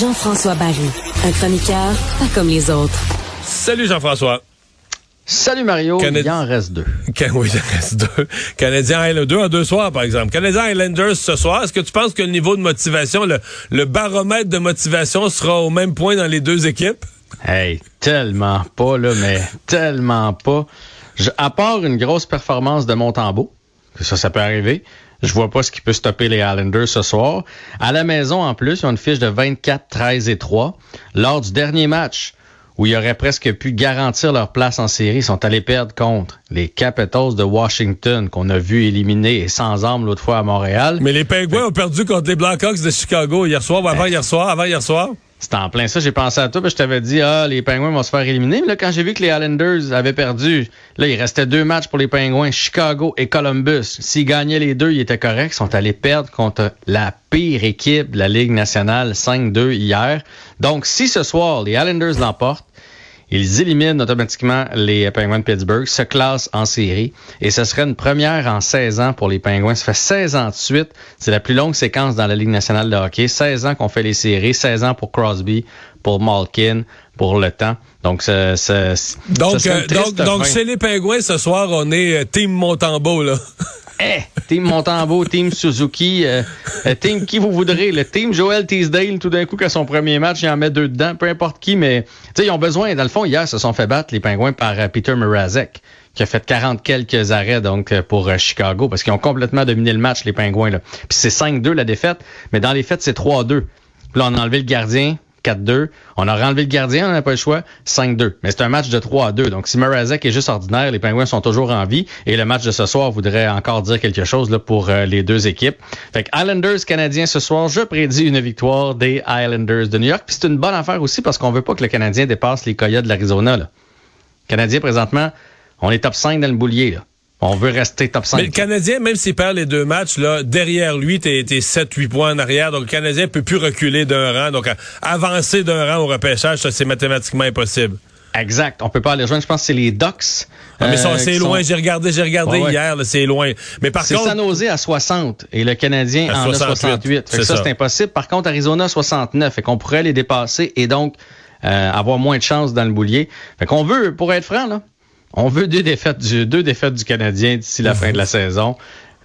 Jean-François Barry, un chroniqueur pas comme les autres. Salut Jean-François. Salut Mario, il y en reste deux. oui, il en reste deux. Canadien Islanders, deux en deux soirs, par exemple. Canadien Islanders ce soir, est-ce que tu penses que le niveau de motivation, le, baromètre de motivation sera au même point dans les deux équipes? Hey, tellement pas, là, mais tellement pas. à part une grosse performance de Montembeau, que ça, ça peut arriver, je vois pas ce qui peut stopper les Islanders ce soir. À la maison, en plus, ils ont une fiche de 24, 13 et 3. Lors du dernier match, où ils auraient presque pu garantir leur place en série, ils sont allés perdre contre les Capitals de Washington, qu'on a vu éliminer et sans armes l'autre fois à Montréal. Mais les Penguins ont perdu contre les Blackhawks de Chicago hier soir, ou avant hier soir, avant hier soir. C'était en plein ça. J'ai pensé à toi, puis je t'avais dit, ah, les Penguins vont se faire éliminer. Mais là, quand j'ai vu que les Islanders avaient perdu, là, il restait deux matchs pour les Penguins, Chicago et Columbus. S'ils gagnaient les deux, ils étaient corrects. Ils sont allés perdre contre la pire équipe de la Ligue nationale, 5-2 hier. Donc, si ce soir, les Islanders l'emportent, ils éliminent automatiquement les Penguins de Pittsburgh, se classent en série et ce serait une première en 16 ans pour les Penguins. Ça fait 16 ans de suite. C'est la plus longue séquence dans la Ligue nationale de hockey. 16 ans qu'on fait les séries, 16 ans pour Crosby, pour Malkin, pour le temps. Donc, ça, ça, donc, euh, donc, donc chez les Penguins, ce soir, on est euh, Team Montembeau, là. Eh, team Montembeau, Team Suzuki, euh, euh, Team qui vous voudrez. Le Team Joel Teasdale, tout d'un coup, qu'à son premier match, il en met deux dedans, peu importe qui, mais ils ont besoin. Dans le fond, hier, se sont fait battre les Pingouins par euh, Peter Mrazek, qui a fait 40 quelques arrêts donc pour Chicago, parce qu'ils ont complètement dominé le match, les Pingouins. Là. Puis c'est 5-2 la défaite, mais dans les fêtes, c'est 3-2. Puis là, on a enlevé le gardien, 4-2. On a renlevé le gardien, on n'a pas le choix, 5-2. Mais c'est un match de 3-2. Donc, si Mrazek est juste ordinaire, les Penguins sont toujours en vie. Et le match de ce soir voudrait encore dire quelque chose pour euh, les deux équipes. Fait que Islanders Canadiens ce soir, je prédis une victoire des Islanders de New York. Puis c'est une bonne affaire aussi parce qu'on veut pas que le Canadien dépasse les Coyotes de l'Arizona. Canadien, présentement, on est top 5 dans le boulier. On veut rester top 5. Mais le Canadien, même s'il perd les deux matchs, là, derrière lui, t'es 7-8 points en arrière. Donc, le Canadien peut plus reculer d'un rang. Donc, avancer d'un rang au repêchage, ça, c'est mathématiquement impossible. Exact. On peut pas aller rejoindre. Je pense que c'est les Ducks. Ah, mais ça, euh, c'est loin. J'ai regardé, j'ai regardé hier, c'est loin. Mais par contre. C'est San Jose à 60 et le Canadien en 68. ça, c'est impossible. Par contre, Arizona 69. Fait qu'on pourrait les dépasser et donc euh, avoir moins de chance dans le boulier. Fait qu'on veut, pour être franc, là, on veut deux défaites du, deux défaites du Canadien d'ici la fin de la saison.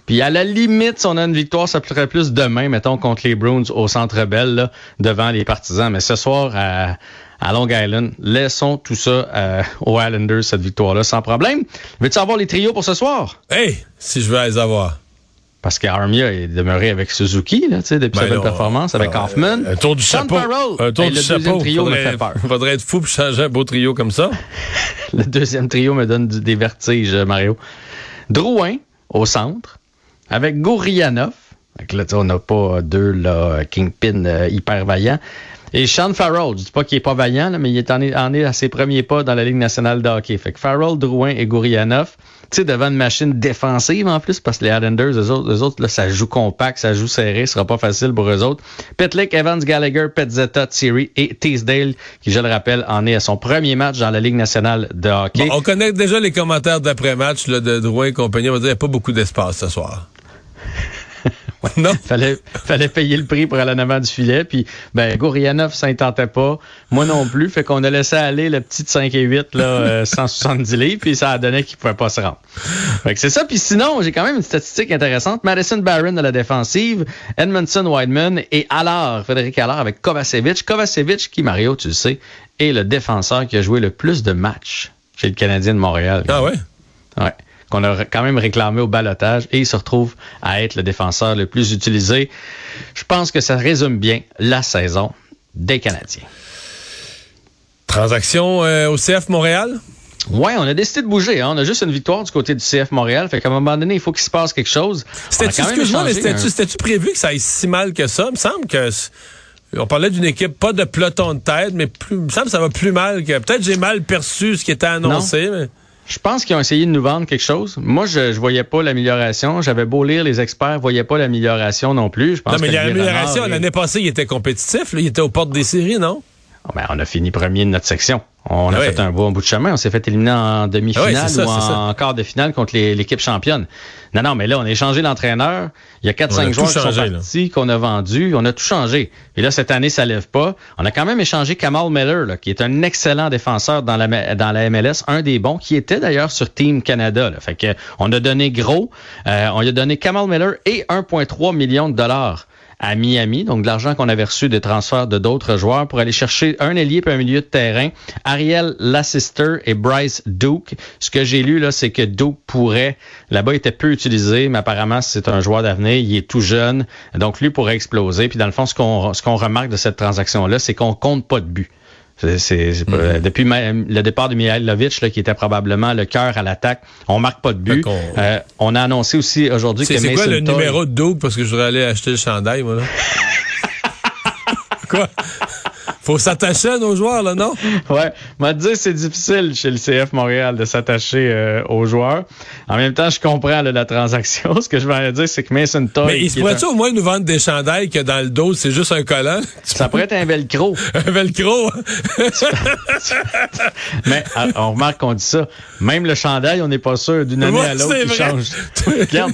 Puis à la limite, si on a une victoire, ça pourrait plus demain, mettons, contre les Bruins au Centre Bell, devant les partisans. Mais ce soir, à, Long Island, laissons tout ça euh, aux Islanders, cette victoire-là, sans problème. Veux-tu avoir les trios pour ce soir? Hey, si je veux les avoir. Parce qu'Armia est demeuré avec Suzuki, là, depuis ben sa belle performance, avec euh, Hoffman. Un tour du chapeau. un tour du chapeau. Trio faudrait, me fait peur. faudrait être fou pour changer un beau trio comme ça. le deuxième trio me donne des vertiges, Mario. Drouin, au centre, avec Gourianov. Là, on n'a pas deux là, Kingpin euh, hyper vaillants. Et Sean Farrell, je dis pas qu'il est pas vaillant, mais il est en, est à ses premiers pas dans la Ligue nationale de hockey. Fait que Farrell, Drouin et Gourianov, tu sais, devant une machine défensive en plus, parce que les Islanders, eux autres, eux autres là, ça joue compact, ça joue serré, ce sera pas facile pour eux autres. Petlick, Evans, Gallagher, Petzetta, Thierry et Teasdale, qui, je le rappelle, en est à son premier match dans la Ligue nationale de hockey. on connaît déjà les commentaires d'après-match de Drouin et compagnie. On va dire qu'il n'y a pas beaucoup d'espace ce soir. Non. fallait, fallait payer le prix pour aller en avant du filet. Puis, ben, Gourianov, ça ne tentait pas. Moi non plus. Fait qu'on a laissé aller le petit 5 et 8, là, 170 euh, livres, puis ça a donné qu'il pouvait pas se rendre. Fait que c'est ça. Puis sinon, j'ai quand même une statistique intéressante. Madison Barron à la défensive, Edmondson Wideman et alors Frédéric Allard avec Kovacevic. Kovacevic, qui, Mario, tu le sais, est le défenseur qui a joué le plus de matchs chez le Canadien de Montréal. Ah ouais? Ouais qu'on a quand même réclamé au balotage et il se retrouve à être le défenseur le plus utilisé. Je pense que ça résume bien la saison des Canadiens. Transaction euh, au CF Montréal? Oui, on a décidé de bouger. Hein. On a juste une victoire du côté du CF Montréal. Fait qu'à un moment donné, il faut qu'il se passe quelque chose. C'était-tu prévu que ça aille si mal que ça? Il me semble que... On parlait d'une équipe, pas de peloton de tête, mais plus, il me semble que ça va plus mal que. Peut-être j'ai mal perçu ce qui était annoncé, mais. Je pense qu'ils ont essayé de nous vendre quelque chose. Moi, je, je voyais pas l'amélioration. J'avais beau lire, les experts voyaient pas l'amélioration non plus. Je pense non, mais l'amélioration, l'année passée, il était compétitif. il était aux portes des séries, non? Oh, ben, on a fini premier de notre section. On a fait un bon bout de chemin. On s'est fait éliminer en demi-finale ou en quart de finale contre l'équipe championne. Non, non, mais là, on a échangé l'entraîneur. Il y a 4-5 joueurs qui sont partis, qu'on a vendus. On a tout changé. Et là, cette année, ça lève pas. On a quand même échangé Kamal Miller, là, qui est un excellent défenseur dans la, dans la MLS, un des bons, qui était d'ailleurs sur Team Canada. Là. Fait que on a donné gros. Euh, on a donné Kamal Miller et 1,3 million de dollars à Miami, donc de l'argent qu'on avait reçu des transferts de d'autres joueurs pour aller chercher un ailier et un milieu de terrain, Ariel Lassister et Bryce Duke. Ce que j'ai lu là, c'est que Duke pourrait, là-bas était peu utilisé, mais apparemment c'est un joueur d'avenir, il est tout jeune, donc lui pourrait exploser. Puis dans le fond, ce qu'on ce qu'on remarque de cette transaction là, c'est qu'on compte pas de but. C'est, mm-hmm. Depuis le départ de Mihailovic, là, qui était probablement le cœur à l'attaque, on marque pas de but. Euh, on a annoncé aussi aujourd'hui que C'est quoi le numéro de Doug? Parce que je voudrais aller acheter le chandail, moi. Là? quoi? Faut s'attacher à nos joueurs, là, non? ouais. M'a dit c'est difficile chez le CF Montréal de s'attacher euh, aux joueurs. En même temps, je comprends la transaction. Ce que je vais dire, c'est que Mason Toy. Mais il se pourrait-tu au moins nous vendre des chandails que dans le dos, c'est juste un collant? Ça pourrait être un velcro. un velcro? Mais ah, on remarque qu'on dit ça. Même le chandail, on n'est pas sûr d'une année à l'autre qui change. regarde,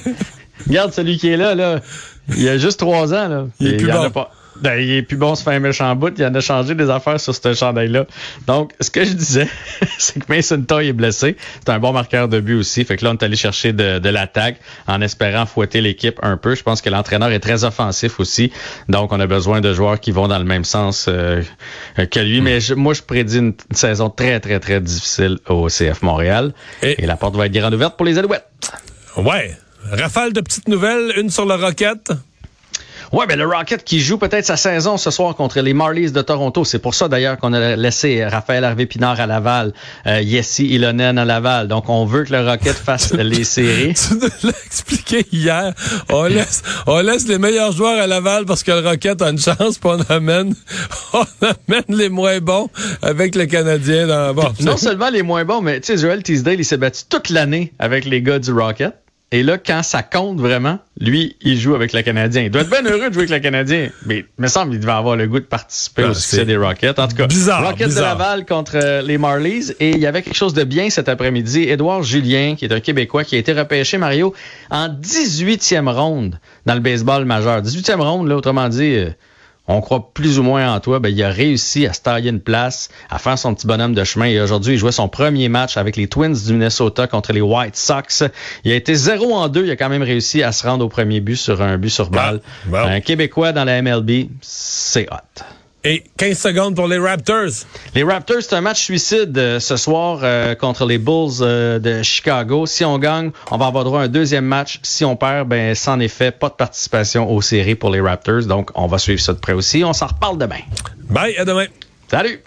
regarde celui qui est là, là. Il y a juste trois ans, là. Il est plus bon. Pas. Ben, il est plus bon se faire un méchant bout. Il en a changé des affaires sur ce chandail-là. Donc, ce que je disais, c'est que Mason Toy est blessé. C'est un bon marqueur de but aussi. Fait que là, on est allé chercher de, l'attaque en espérant fouetter l'équipe un peu. Je pense que l'entraîneur est très offensif aussi. Donc, on a besoin de joueurs qui vont dans le même sens euh, que lui. Mais moi, je prédis une, saison très, très, très difficile au CF Montréal. Et, la porte va être grande ouverte pour les Alouettes. Ouais. Rafale de petites nouvelles. Une sur la roquette. Ouais, ben le Rocket qui joue peut-être sa saison ce soir contre les Marlies de Toronto. C'est pour ça d'ailleurs qu'on a laissé Raphaël Harvey Pinard à Laval, euh, Yessi Ilonen à Laval. Donc on veut que le Rocket fasse les séries. Tu nous l'as expliqué hier. On laisse, on laisse les meilleurs joueurs à Laval parce que le Rocket a une chance, puis on amène, on amène les moins bons avec le Canadien. Dans, bon, non seulement les moins bons, mais tu sais, Joel Teasdale, il s'est battu toute l'année avec les gars du Rocket. Et là, quand ça compte vraiment, lui, il joue avec le Canadien. Il doit être bien heureux de jouer avec le Canadien. Mais il me semble qu'il devait avoir le goût de participer au succès des Rockets. En tout cas, bizarre, Rockets de Laval contre euh, les Marlies. Et il y avait quelque chose de bien cet après-midi. Édouard Julien, qui est un Québécois, qui a été repêché, Mario, en 18e ronde dans le baseball majeur. 18e ronde, là, autrement dit... On croit plus ou moins en toi, ben, il a réussi à se tailler une place, à faire son petit bonhomme de chemin. Et aujourd'hui, il jouait son premier match avec les Twins du Minnesota contre les White Sox. Il a été 0 en 2. Il a quand même réussi à se rendre au premier but sur un but sur balle. Un Québécois dans la MLB, c'est hot. Et 15 secondes pour les Raptors. Les Raptors, c'est un match suicide euh, ce soir euh, contre les Bulls euh, de Chicago. Si on gagne, on va avoir droit à un deuxième match. Si on perd, ben sans effet, pas de participation aux séries pour les Raptors. Donc, on va suivre ça de près aussi. On s'en reparle demain. Bye, à demain. Salut!